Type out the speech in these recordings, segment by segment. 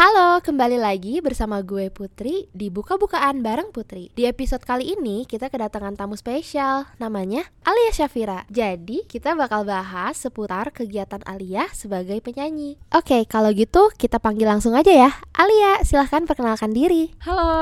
Halo, kembali lagi bersama gue Putri di Buka-Bukaan bareng Putri. Di episode kali ini kita kedatangan tamu spesial, namanya Alia Syafira. Jadi, kita bakal bahas seputar kegiatan Alia sebagai penyanyi. Oke, kalau gitu kita panggil langsung aja ya. Alia, silahkan perkenalkan diri. Halo,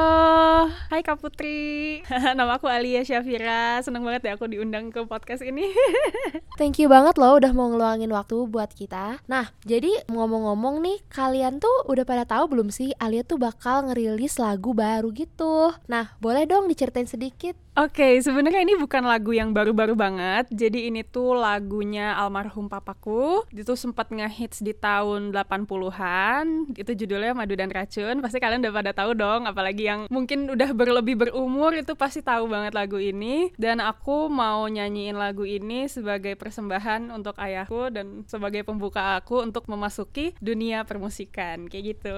hai Kak Putri. Nama aku Alia Syafira. Seneng banget ya aku diundang ke podcast ini. Thank you banget loh udah mau ngeluangin waktu buat kita. Nah, jadi ngomong-ngomong nih, kalian tuh udah pada tahu belum sih Alia tuh bakal ngerilis lagu baru gitu. Nah, boleh dong diceritain sedikit. Oke, sebenarnya ini bukan lagu yang baru-baru banget. Jadi ini tuh lagunya almarhum papaku. Itu sempat ngehits di tahun 80-an. Itu judulnya Madu dan Racun. Pasti kalian udah pada tahu dong, apalagi yang mungkin udah berlebih berumur itu pasti tahu banget lagu ini. Dan aku mau nyanyiin lagu ini sebagai persembahan untuk ayahku dan sebagai pembuka aku untuk memasuki dunia permusikan kayak gitu.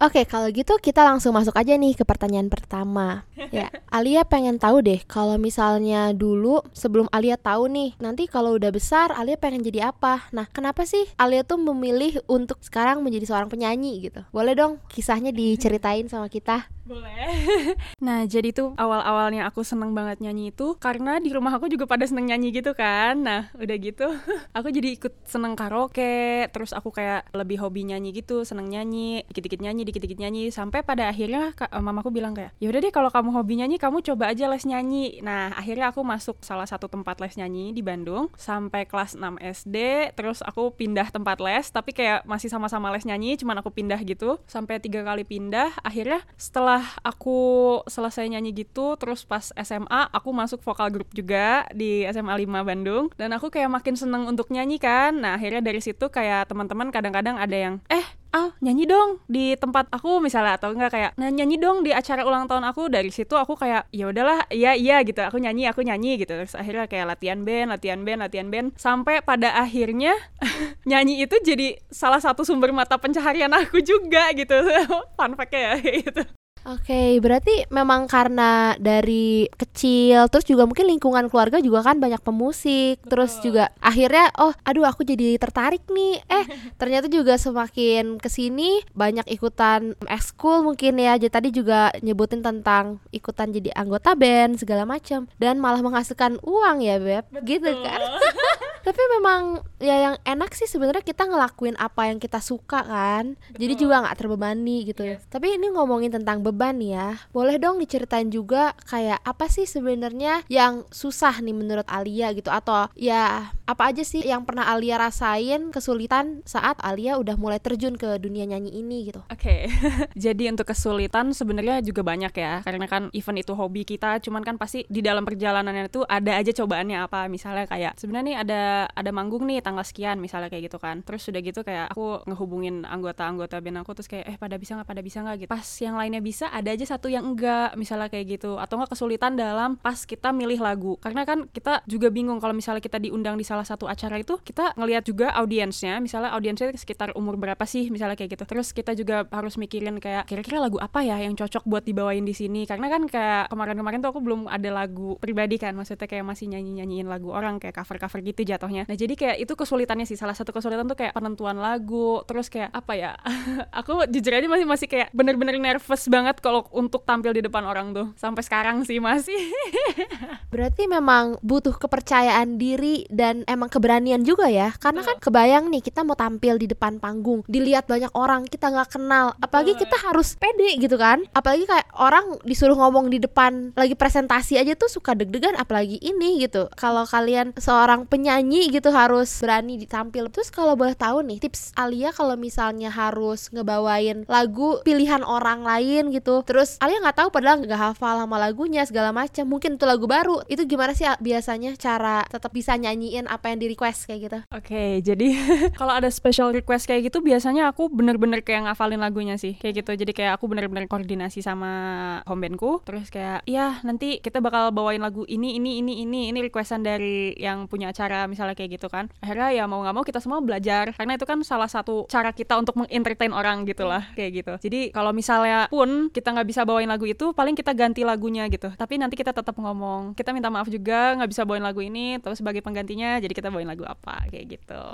Oke, kalau gitu kita langsung masuk aja nih ke pertanyaan pertama. Ya, Alia pengen tahu deh kalau misalnya dulu sebelum Alia tahu nih, nanti kalau udah besar Alia pengen jadi apa? Nah, kenapa sih Alia tuh memilih untuk sekarang menjadi seorang penyanyi gitu? Boleh dong kisahnya diceritain sama kita? Boleh. nah, jadi tuh awal-awalnya aku seneng banget nyanyi itu karena di rumah aku juga pada seneng nyanyi gitu kan. Nah, udah gitu aku jadi ikut seneng karaoke, terus aku kayak lebih hobi nyanyi gitu, seneng nyanyi, dikit-dikit nyanyi, dikit-dikit nyanyi sampai pada akhirnya kak, mamaku bilang kayak, "Ya udah deh kalau kamu hobi nyanyi, kamu coba aja les nyanyi." Nah, akhirnya aku masuk salah satu tempat les nyanyi di Bandung sampai kelas 6 SD, terus aku pindah tempat les, tapi kayak masih sama-sama les nyanyi, cuman aku pindah gitu sampai tiga kali pindah. Akhirnya setelah aku selesai nyanyi gitu terus pas SMA aku masuk vokal grup juga di SMA 5 Bandung dan aku kayak makin seneng untuk nyanyi kan nah akhirnya dari situ kayak teman-teman kadang-kadang ada yang eh ah nyanyi dong di tempat aku misalnya atau enggak kayak nah nyanyi dong di acara ulang tahun aku. Dari situ aku kayak ya udahlah iya iya gitu. Aku nyanyi aku nyanyi gitu. Terus akhirnya kayak latihan band latihan band latihan band. Sampai pada akhirnya nyanyi itu jadi salah satu sumber mata pencaharian aku juga gitu. Fun fact ya gitu Oke, okay, berarti memang karena dari kecil, terus juga mungkin lingkungan keluarga juga kan banyak pemusik, Betul. terus juga akhirnya, oh, aduh aku jadi tertarik nih, eh ternyata juga semakin ke sini banyak ikutan ekskul mungkin ya, jadi tadi juga nyebutin tentang ikutan jadi anggota band segala macam, dan malah menghasilkan uang ya beb, Betul. gitu kan? Tapi memang ya yang enak sih sebenarnya kita ngelakuin apa yang kita suka kan, Betul. jadi juga nggak terbebani gitu. Yes. Tapi ini ngomongin tentang beban ya. Boleh dong diceritain juga kayak apa sih sebenarnya yang susah nih menurut Alia gitu atau ya apa aja sih yang pernah Alia rasain kesulitan saat Alia udah mulai terjun ke dunia nyanyi ini gitu. Oke. Okay. Jadi untuk kesulitan sebenarnya juga banyak ya. Karena kan event itu hobi kita, cuman kan pasti di dalam perjalanannya itu ada aja cobaannya apa. Misalnya kayak sebenarnya nih ada ada manggung nih tanggal sekian misalnya kayak gitu kan. Terus sudah gitu kayak aku ngehubungin anggota-anggota band aku terus kayak eh pada bisa nggak? Pada bisa nggak? Gitu. Pas yang lainnya bisa ada aja satu yang enggak misalnya kayak gitu. Atau enggak kesulitan dalam pas kita milih lagu. Karena kan kita juga bingung kalau misalnya kita diundang di salah satu acara itu kita ngelihat juga audiensnya. Misalnya audiensnya sekitar umur berapa sih misalnya kayak gitu. Terus kita juga harus mikirin kayak kira-kira lagu apa ya yang cocok buat dibawain di sini? Karena kan kayak kemarin-kemarin tuh aku belum ada lagu pribadi kan. Maksudnya kayak masih nyanyi-nyanyiin lagu orang kayak cover-cover gitu jatuhnya. Nah jadi kayak itu kesulitannya sih. Salah satu kesulitan tuh kayak penentuan lagu terus kayak apa ya? Aku jujur aja masih masih kayak bener-bener nervous banget kalau untuk tampil di depan orang tuh. Sampai sekarang sih masih. Berarti memang butuh kepercayaan diri dan emang keberanian juga ya. Karena kan kebayang nih kita mau tampil di depan panggung dilihat banyak orang kita nggak kenal. Apalagi kita harus pede gitu kan. Apalagi kayak orang disuruh ngomong di depan lagi presentasi aja tuh suka deg-degan apalagi ini gitu. Kalau kalian seorang penyanyi gitu harus berani ditampil. Terus kalau boleh tahu nih tips Alia kalau misalnya harus ngebawain lagu pilihan orang lain gitu. Terus Alia nggak tahu padahal nggak hafal sama lagunya segala macam. Mungkin itu lagu baru. Itu gimana sih biasanya cara tetap bisa nyanyiin apa yang di request kayak gitu? Oke okay, jadi kalau ada special request kayak gitu biasanya aku bener-bener kayak ngafalin lagunya sih. Kayak gitu. Jadi kayak aku bener-bener koordinasi sama home bandku. Terus kayak iya nanti kita bakal bawain lagu ini ini ini ini ini requestan dari yang punya acara misalnya kayak gitu kan. Akhirnya ya mau nggak mau kita semua belajar. Karena itu kan salah satu cara kita untuk mengentertain orang gitu lah kayak gitu. Jadi kalau misalnya pun kita nggak bisa bawain lagu itu paling kita ganti lagunya gitu. Tapi nanti kita tetap ngomong kita minta maaf juga nggak bisa bawain lagu ini. Terus sebagai penggantinya jadi kita bawain lagu apa kayak gitu.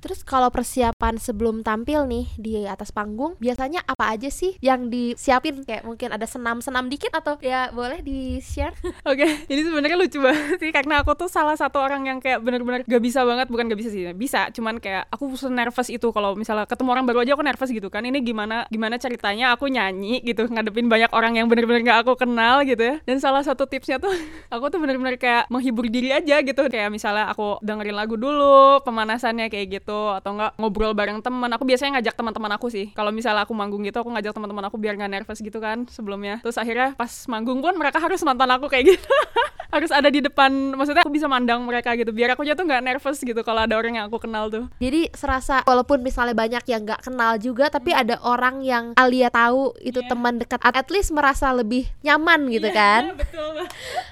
Terus kalau persiapan sebelum tampil nih di atas panggung, biasanya apa aja sih yang disiapin? Kayak mungkin ada senam-senam dikit atau ya boleh di-share? Oke, ini sebenarnya lucu banget sih karena aku tuh salah satu orang yang kayak bener-bener gak bisa banget, bukan gak bisa sih, bisa, cuman kayak aku nervous itu kalau misalnya ketemu orang baru aja aku nervous gitu kan. Ini gimana gimana ceritanya aku nyanyi gitu ngadepin banyak orang yang bener-bener gak aku kenal gitu ya. Dan salah satu tipsnya tuh aku tuh bener-bener kayak menghibur diri aja gitu. Kayak misalnya aku dengerin lagu dulu, pemanasannya kayak gitu atau enggak ngobrol bareng teman. Aku biasanya ngajak teman-teman aku sih. Kalau misalnya aku manggung gitu, aku ngajak teman-teman aku biar nggak nervous gitu kan sebelumnya. Terus akhirnya pas manggung pun mereka harus nonton aku kayak gitu. harus ada di depan. Maksudnya aku bisa mandang mereka gitu. Biar aku jatuh nggak nervous gitu kalau ada orang yang aku kenal tuh. Jadi serasa walaupun misalnya banyak yang nggak kenal juga, tapi ada orang yang Alia tahu itu Iya. teman dekat. At least merasa lebih nyaman gitu kan? Betul.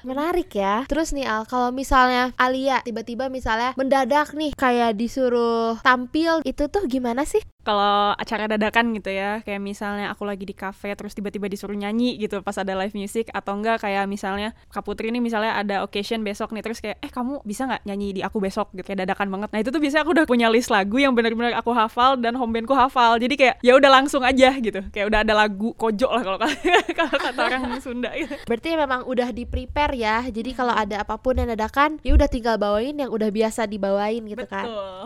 Menarik ya. Terus nih Al, kalau misalnya Alia tiba-tiba misalnya mendadak nih kayak disuruh tampil, itu tuh gimana sih? Kalau acara dadakan gitu ya kayak misalnya aku lagi di cafe terus tiba-tiba disuruh nyanyi gitu pas ada live music atau enggak kayak misalnya Kak Putri ini misalnya ada occasion besok nih terus kayak eh kamu bisa nggak nyanyi di aku besok gitu kayak dadakan banget nah itu tuh biasanya aku udah punya list lagu yang benar-benar aku hafal dan home bandku hafal jadi kayak ya udah langsung aja gitu kayak udah ada lagu kojok lah kalau kalau kata orang Sunda gitu Berarti memang udah di prepare ya. Jadi kalau ada apa pun yang dadakan, ya udah tinggal bawain yang udah biasa dibawain gitu kan. betul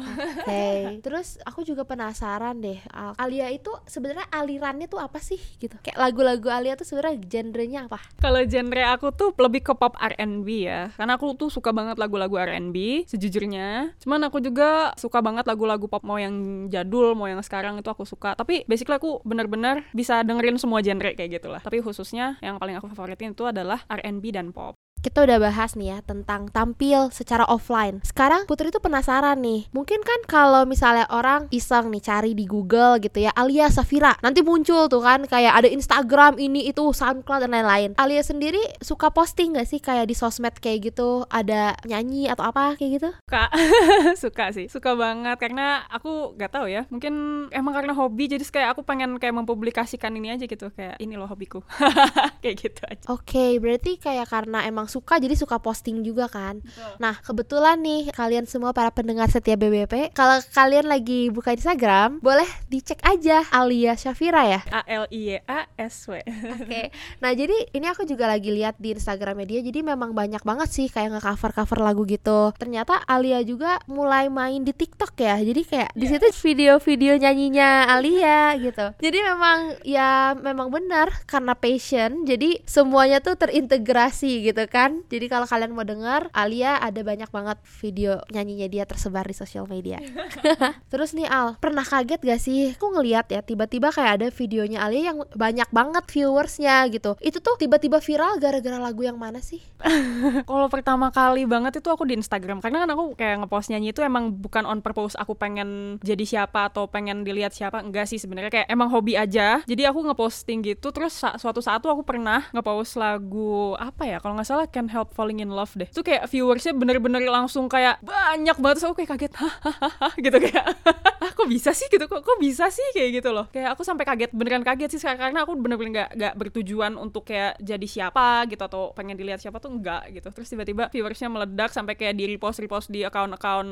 Oke. Terus aku juga penasaran deh, Al. Alia itu sebenarnya alirannya tuh apa sih gitu? Kayak lagu-lagu Alia tuh sebenarnya genrenya apa? Kalau genre aku tuh lebih ke pop R&B ya Karena aku tuh suka banget lagu-lagu R&B sejujurnya Cuman aku juga suka banget lagu-lagu pop mau yang jadul, mau yang sekarang itu aku suka Tapi basically aku bener-bener bisa dengerin semua genre kayak gitu lah Tapi khususnya yang paling aku favoritin itu adalah R&B dan pop Kita udah bahas nih ya tentang tampil secara offline. Sekarang Putri tuh penasaran nih. Mungkin kan kalau misalnya orang iseng nih cari di Google gitu ya Alia Safira, nanti muncul tuh kan kayak ada Instagram ini itu SoundCloud dan lain-lain. Alia sendiri suka posting gak sih kayak di sosmed kayak gitu ada nyanyi atau apa kayak gitu? Suka, suka sih, suka banget Karena aku gak tahu ya, mungkin emang karena hobi Jadi kayak aku pengen kayak mempublikasikan ini aja gitu Kayak ini loh hobiku Kayak gitu aja Oke, berarti kayak karena emang suka jadi suka posting juga kan. Nah, kebetulan nih kalian semua para pendengar setia BBP, kalau kalian lagi buka Instagram, boleh dicek aja Alia Syafira ya. A-L-I-E-A-S-W Oke. Nah, jadi ini aku juga lagi lihat di Instagramnya dia. Jadi memang banyak banget sih kayak nge-cover-cover lagu gitu. Ternyata Alia juga mulai main di TikTok ya. Jadi kayak di situ video-video nyanyinya Alia gitu. Jadi memang ya memang benar karena passion. Jadi semuanya tuh terintegrasi gitu kan. Jadi kalau kalian mau dengar, Alia ada banyak banget video nyanyinya dia tersebar di sosial media. Terus nih Al, pernah kaget gak sih? Aku ngeliat ya tiba-tiba kayak ada videonya Alia yang banyak banget viewersnya gitu. Itu tuh tiba-tiba viral gara-gara lagu yang mana sih? Kalau pertama kali banget itu aku di Instagram Karena kan aku kayak ngepost nyanyi itu emang bukan on purpose Aku pengen jadi siapa atau pengen dilihat siapa Enggak sih sebenarnya kayak emang hobi aja Jadi aku ngeposting gitu Terus suatu saat tuh aku pernah ngepost lagu Apa ya kalau nggak salah Can't Help Falling in Love deh. Itu kayak viewersnya bener-bener langsung kayak banyak banget. Terus aku kayak kaget Hahaha gitu kayak "Ah, kok bisa sih? gitu kok kok bisa sih? kayak gitu loh. Kayak aku sampai kaget beneran kaget sih karena aku bener-bener nggak nggak bertujuan untuk kayak jadi siapa gitu atau pengen dilihat siapa tuh enggak gitu. Terus tiba-tiba viewersnya meledak sampai kayak di repost repost di account-account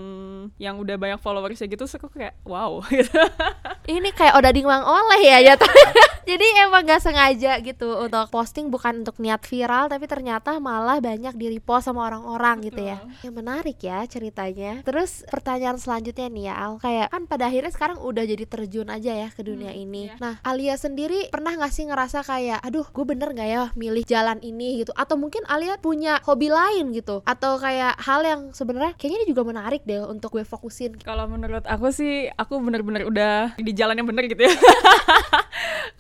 yang udah banyak followersnya gitu. Terus aku kayak wow gitu. Ini kayak odading mang oleh ya ya. Jadi emang gak sengaja gitu untuk posting bukan untuk niat viral tapi ternyata malah banyak di repost sama orang-orang gitu ya. Yang menarik ya ceritanya. Terus pertanyaan selanjutnya nih ya Al, kayak kan pada akhirnya sekarang udah jadi terjun aja ya ke dunia ini. iya. Nah, Alia sendiri pernah gak sih ngerasa kayak aduh, gue bener gak ya milih jalan ini gitu atau mungkin Alia punya hobi lain gitu atau kayak hal yang sebenarnya kayaknya ini juga menarik deh untuk gue fokusin. kalau menurut aku sih aku bener-bener udah di jalan yang bener gitu ya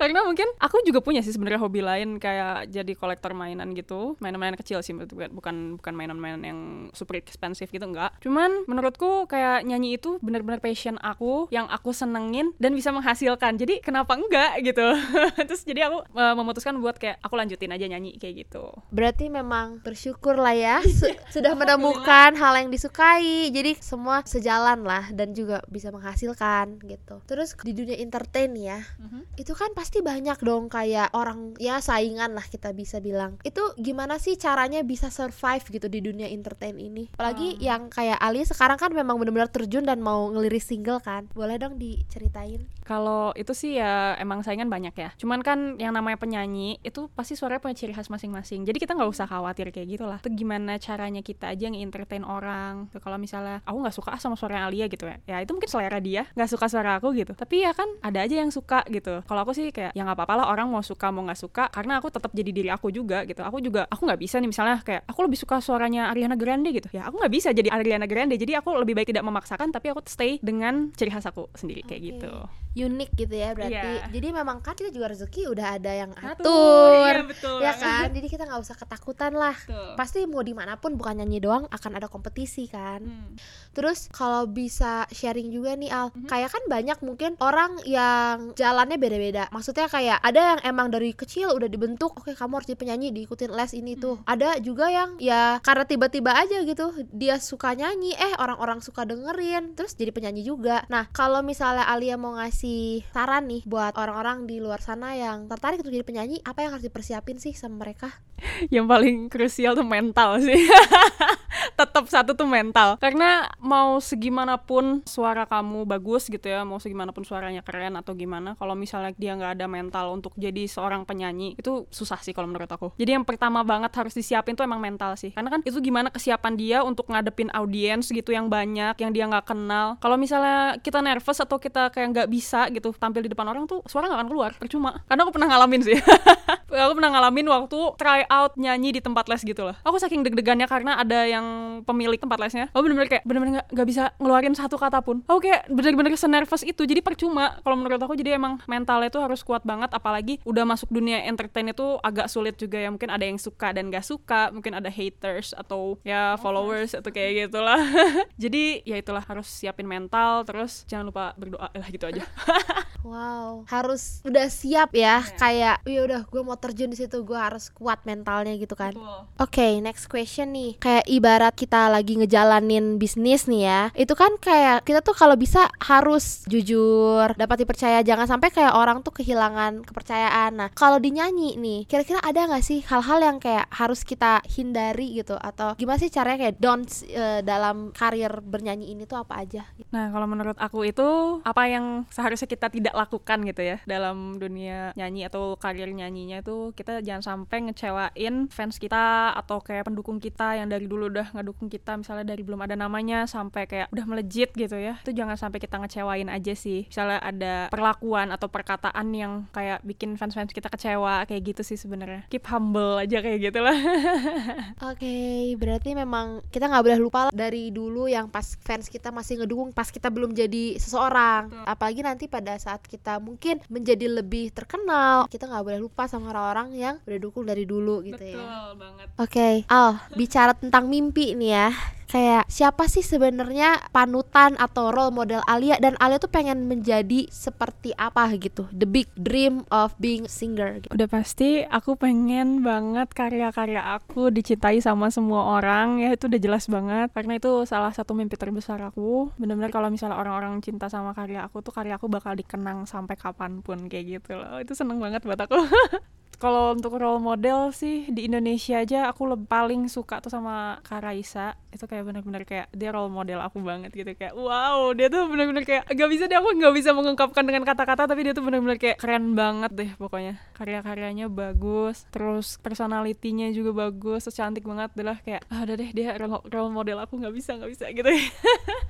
karena mungkin aku juga punya sih sebenarnya hobi lain kayak jadi kolektor mainan gitu. Mainan-mainan kecil sih bukan bukan mainan-mainan yang super expensive gitu enggak. Cuman menurutku kayak nyanyi itu benar-benar passion aku yang aku senengin dan bisa menghasilkan. Jadi kenapa enggak gitu? Terus jadi aku uh, memutuskan buat kayak aku lanjutin aja nyanyi kayak gitu. Berarti memang bersyukur lah ya su sudah menemukan hal yang disukai. Jadi semua sejalan lah dan juga bisa menghasilkan gitu. Terus di dunia entertain ya mm -hmm. itu kan pasti banyak dong kayak orang ya saingan lah kita bisa bilang itu gimana sih caranya bisa survive gitu di dunia entertain ini apalagi hmm. yang kayak Ali sekarang kan memang benar-benar terjun dan mau ngeliris single kan boleh dong diceritain kalau itu sih ya emang saingan banyak ya. Cuman kan yang namanya penyanyi itu pasti suaranya punya ciri khas masing-masing. Jadi kita nggak usah khawatir kayak gitu lah. Itu gimana caranya kita aja nge-entertain orang. Kalau misalnya aku nggak suka sama suara Alia gitu ya. Ya itu mungkin selera dia, nggak suka suara aku gitu. Tapi ya kan ada aja yang suka gitu. Kalau aku sih kayak ya nggak apa-apa lah orang mau suka mau nggak suka karena aku tetap jadi diri aku juga gitu. Aku juga aku nggak bisa nih misalnya kayak aku lebih suka suaranya Ariana Grande gitu. Ya aku nggak bisa jadi Ariana Grande. Jadi aku lebih baik tidak memaksakan tapi aku stay dengan ciri khas aku sendiri kayak okay. gitu unik gitu ya berarti yeah. jadi memang kan kita juga rezeki udah ada yang atur iya, betul ya kan jadi kita nggak usah ketakutan lah betul. pasti mau di mana pun bukan nyanyi doang akan ada kompetisi kan hmm. terus kalau bisa sharing juga nih Al hmm. kayak kan banyak mungkin orang yang jalannya beda-beda maksudnya kayak ada yang emang dari kecil udah dibentuk oke okay, kamu harus jadi penyanyi diikutin les ini hmm. tuh ada juga yang ya karena tiba-tiba aja gitu dia suka nyanyi eh orang-orang suka dengerin terus jadi penyanyi juga nah kalau misalnya Alia mau ngasih saran nih buat orang-orang di luar sana yang tertarik untuk jadi penyanyi, apa yang harus dipersiapin sih sama mereka? yang paling krusial tuh mental sih. Tetap satu tuh mental. Karena mau segimanapun suara kamu bagus gitu ya, mau segimanapun suaranya keren atau gimana, kalau misalnya dia nggak ada mental untuk jadi seorang penyanyi, itu susah sih kalau menurut aku. Jadi yang pertama banget harus disiapin tuh emang mental sih. Karena kan itu gimana kesiapan dia untuk ngadepin audiens gitu yang banyak, yang dia nggak kenal. Kalau misalnya kita nervous atau kita kayak nggak bisa gitu tampil di depan orang tuh suara gak akan keluar percuma karena aku pernah ngalamin sih aku pernah ngalamin waktu try out nyanyi di tempat les gitu lah aku saking deg-degannya karena ada yang pemilik tempat lesnya aku bener-bener kayak bener-bener gak, gak bisa ngeluarin satu kata pun. Aku kayak bener-bener senervous itu. Jadi percuma kalau menurut aku jadi emang mentalnya itu harus kuat banget apalagi udah masuk dunia entertain itu agak sulit juga ya. Mungkin ada yang suka dan gak suka mungkin ada haters atau ya followers atau kayak gitulah. Jadi ya itulah harus siapin mental terus jangan lupa berdoa. Lah gitu aja. Wow, harus udah siap ya, yeah. kayak ya udah gue mau terjun di situ, gue harus kuat mentalnya gitu kan. Oke, okay, next question nih. Kayak ibarat kita lagi ngejalanin bisnis nih ya. Itu kan kayak kita tuh kalau bisa harus jujur, dapat dipercaya, jangan sampai kayak orang tuh kehilangan kepercayaan. Nah, kalau dinyanyi nih, kira-kira ada nggak sih hal-hal yang kayak harus kita hindari gitu atau gimana sih caranya kayak don't uh, dalam karir bernyanyi ini tuh apa aja? Nah, kalau menurut aku itu apa yang seharusnya kita tidak lakukan gitu ya dalam dunia nyanyi atau karir nyanyinya itu kita jangan sampai ngecewain fans kita atau kayak pendukung kita yang dari dulu udah ngedukung kita misalnya dari belum ada namanya sampai kayak udah melejit gitu ya itu jangan sampai kita ngecewain aja sih. Misalnya ada perlakuan atau perkataan yang kayak bikin fans-fans kita kecewa kayak gitu sih sebenarnya. Keep humble aja kayak gitulah. Oke okay, berarti memang kita nggak boleh lupa dari dulu yang pas fans kita masih ngedukung pas kita belum jadi seseorang. Betul. apalagi nanti pada saat kita mungkin menjadi lebih terkenal kita nggak boleh lupa sama orang-orang yang udah dukung dari dulu gitu Betul ya banget. Oke okay. Al bicara tentang mimpi nih ya. Kayak siapa sih sebenarnya panutan atau role model Alia? Dan Alia tuh pengen menjadi seperti apa gitu? The big dream of being singer gitu. udah pasti aku pengen banget karya-karya aku dicintai sama semua orang. Ya itu udah jelas banget. Karena itu salah satu mimpi terbesar aku. Benar-benar kalau misalnya orang-orang cinta sama karya aku tuh karya aku bakal dikenang sampai kapan pun kayak gitu loh. Itu seneng banget buat aku kalau untuk role model sih di Indonesia aja aku paling suka tuh sama Karaisa itu kayak bener-bener kayak dia role model aku banget gitu kayak wow dia tuh bener-bener kayak gak bisa deh aku nggak bisa mengungkapkan dengan kata-kata tapi dia tuh bener-bener kayak keren banget deh pokoknya. Karya-karyanya bagus terus personalitinya juga bagus terus cantik banget adalah kayak ah, udah deh dia role model aku nggak bisa nggak bisa gitu.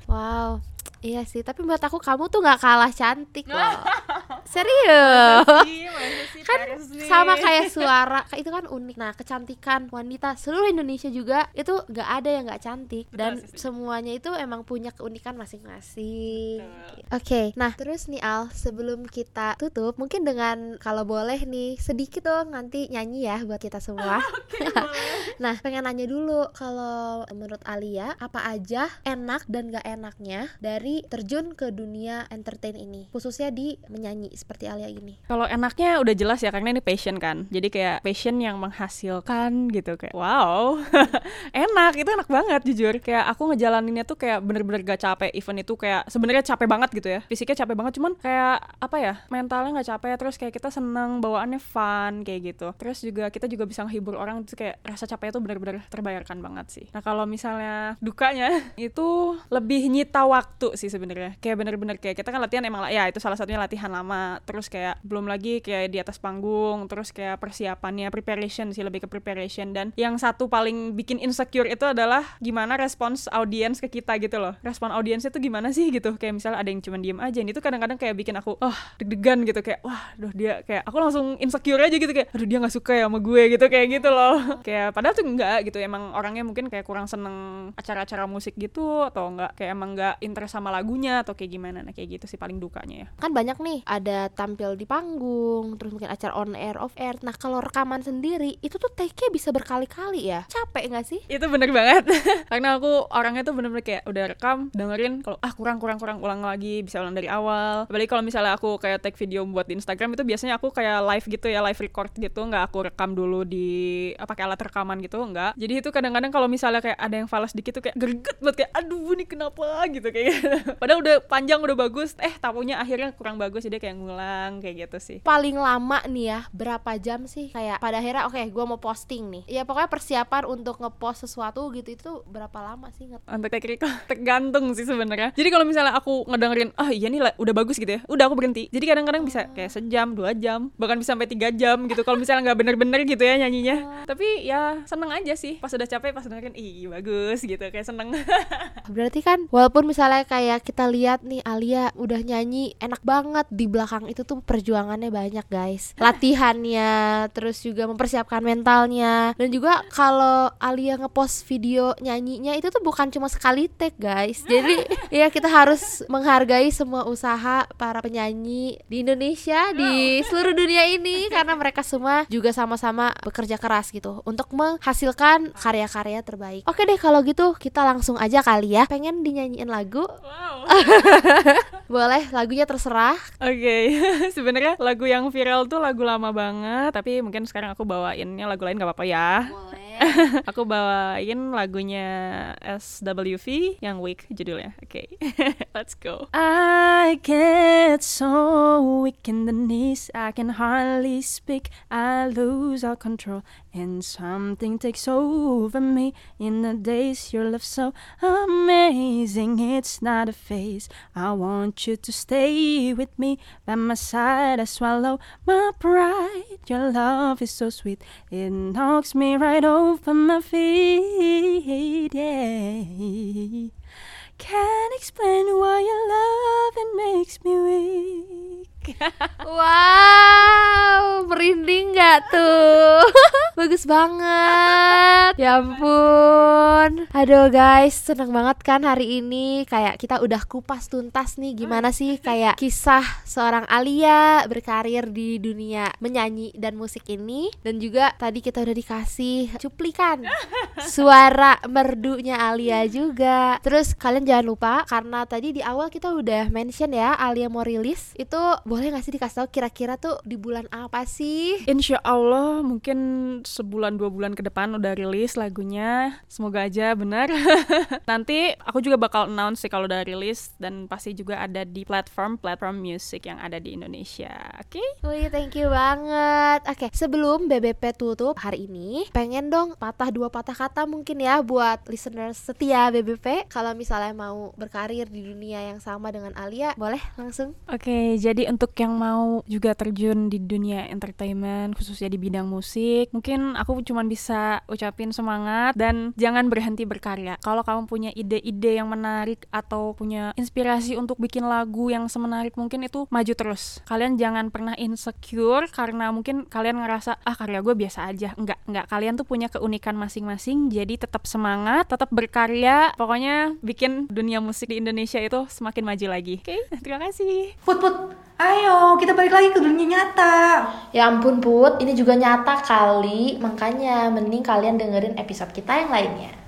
Wow Iya sih, tapi buat aku kamu tuh nggak kalah cantik loh. Serius. Masa sih kan Paris nih? sama kayak suara itu kan unik nah kecantikan wanita seluruh Indonesia juga itu nggak ada yang nggak cantik dan sih, semuanya itu emang punya keunikan masing-masing Betul. oke nah terus nih Al sebelum kita tutup mungkin dengan kalau boleh nih sedikit dong nanti nyanyi ya buat kita semua nah pengen nanya dulu kalau menurut Alia apa aja enak dan gak enaknya dari terjun ke dunia entertain ini khususnya di menyanyi seperti Alia ini Kalau enaknya udah jelas ya karena ini passion kan. Jadi kayak passion yang menghasilkan gitu kayak wow. enak, itu enak banget jujur. Kayak aku ngejalaninnya tuh kayak bener-bener gak capek. Event itu kayak sebenarnya capek banget gitu ya. Fisiknya capek banget cuman kayak apa ya? Mentalnya nggak capek terus kayak kita seneng bawaannya fun kayak gitu. Terus juga kita juga bisa menghibur orang itu kayak rasa capek itu bener-bener terbayarkan banget sih. Nah, kalau misalnya dukanya itu lebih nyita waktu sih sebenarnya. Kayak bener-bener kayak kita kan latihan emang lah ya itu salah satunya latihan lama. Terus kayak belum lagi kayak di atas panggung, terus kayak persiapannya preparation sih lebih ke preparation dan yang satu paling bikin insecure itu adalah gimana respons audiens ke kita gitu loh. Respon audiensnya tuh gimana sih gitu. Kayak misalnya ada yang cuma diem aja. Ini tuh kadang-kadang kayak bikin aku oh deg-degan gitu kayak wah aduh dia kayak aku langsung insecure aja gitu kayak aduh dia nggak suka ya sama gue gitu kayak gitu loh. kayak padahal tuh enggak gitu emang orangnya mungkin kayak kurang seneng acara-acara musik gitu atau enggak kayak emang enggak interest sama lagunya atau kayak gimana. Nah kayak gitu sih paling dukanya ya. kan banyak nih ada tampil di panggung terus mungkin acara on air off air. Nah kalau rekaman sendiri itu tuh take-nya bisa berkali-kali ya. Capek nggak sih? Itu bener banget. Karena aku orangnya tuh bener-bener kayak udah rekam dengerin kalau ah kurang kurang kurang ulang lagi bisa ulang dari awal. Apalagi kalau misalnya aku kayak take video buat di Instagram itu biasanya aku kayak live gitu ya live record gitu. Nggak aku rekam dulu di apa pakai alat rekaman gitu nggak. Jadi itu kadang-kadang kalau misalnya kayak ada yang falas dikit tuh kayak greget buat kayak aduh ini kenapa? gitu kayak gitu. padahal udah panjang udah bagus. Eh tapunya akhirnya kurang bagus jadi kayak ngulang kayak gitu sih. Paling lama nih ya berapa jam sih? Kayak pada akhirnya oke gua mau posting nih. Ya pokoknya persiapan untuk ngepost sesuatu gitu itu berapa lama sih? Untuk record tergantung sih sebenarnya. Jadi kalau misalnya aku ngedengerin ah iya nih lah, udah bagus gitu ya udah aku berhenti. Jadi kadang-kadang bisa kayak sejam dua jam bahkan bisa sampai tiga jam gitu kalau misalnya nggak bener-bener gitu ya nyanyinya. Tapi ya seneng aja sih. Pas udah capek pas dengerin ih bagus gitu kayak seneng. Berarti kan walaupun misalnya kayak kita lihat nih Alia udah nyanyi enak banget. Di belakang itu tuh perjuangannya banyak guys. Latihannya terus juga mempersiapkan mentalnya. Dan juga kalau Alia ngepost video nyanyinya itu tuh bukan cuma sekali take guys. Jadi ya kita harus menghargai semua usaha para penyanyi di Indonesia di seluruh dunia ini. Karena mereka semua juga sama-sama bekerja keras gitu untuk menghasilkan karya-karya terbaik. Oke deh kalau gitu kita langsung aja kali ya. Pengen dinyanyiin lagu wow boleh lagunya terserah Oke, sebenarnya lagu yang viral tuh lagu lama banget, tapi mungkin sekarang aku bawainnya lagu lain gak apa-apa ya. boleh Aku bawain lagunya SWV yang Weak judulnya. Oke, let's go. I get so weak in the knees, I can hardly speak. I lose all control, and something takes over me. In the days your love so amazing, it's not a phase. I want you to stay with me by my side. I swallow my pride. Your love is so sweet, it knocks me right over my feet. Yeah. Can't explain why your love it makes me weak. Wow, merinding gak tuh? Bagus banget. Ya ampun. Aduh guys, seneng banget kan hari ini kayak kita udah kupas tuntas nih gimana sih kayak kisah seorang Alia berkarir di dunia menyanyi dan musik ini dan juga tadi kita udah dikasih cuplikan suara merdunya Alia juga. Terus kalian jangan lupa karena tadi di awal kita udah mention ya Alia mau rilis itu boleh gak sih dikasih tahu kira-kira tuh di bulan apa sih? Insya Allah mungkin sebulan dua bulan ke depan udah rilis lagunya. Semoga aja benar. Nanti aku juga bakal announce sih kalau udah rilis dan pasti juga ada di platform platform music yang ada di Indonesia. Oke? Wih, thank you banget. Oke, sebelum BBP tutup hari ini, pengen dong patah dua patah kata mungkin ya buat listeners setia BBP. Kalau misalnya mau berkarir di dunia yang sama dengan Alia, boleh langsung. Oke, jadi untuk yang mau juga terjun di dunia entertainment khususnya di bidang musik, mungkin aku cuma bisa ucapin semangat dan jangan berhenti berkarya. Kalau kamu punya ide-ide yang menarik atau punya inspirasi untuk bikin lagu yang semenarik mungkin itu maju terus. Kalian jangan pernah insecure karena mungkin kalian ngerasa ah karya gue biasa aja. Enggak, enggak. Kalian tuh punya keunikan masing-masing. Jadi tetap semangat, tetap berkarya. Pokoknya bikin dunia musik di Indonesia itu semakin maju lagi. Oke, okay? terima kasih. Put, put, ayo kita balik lagi ke dunia nyata. Ya ampun Put, ini juga nyata kali, makanya mending kalian dengerin episode kita yang lainnya.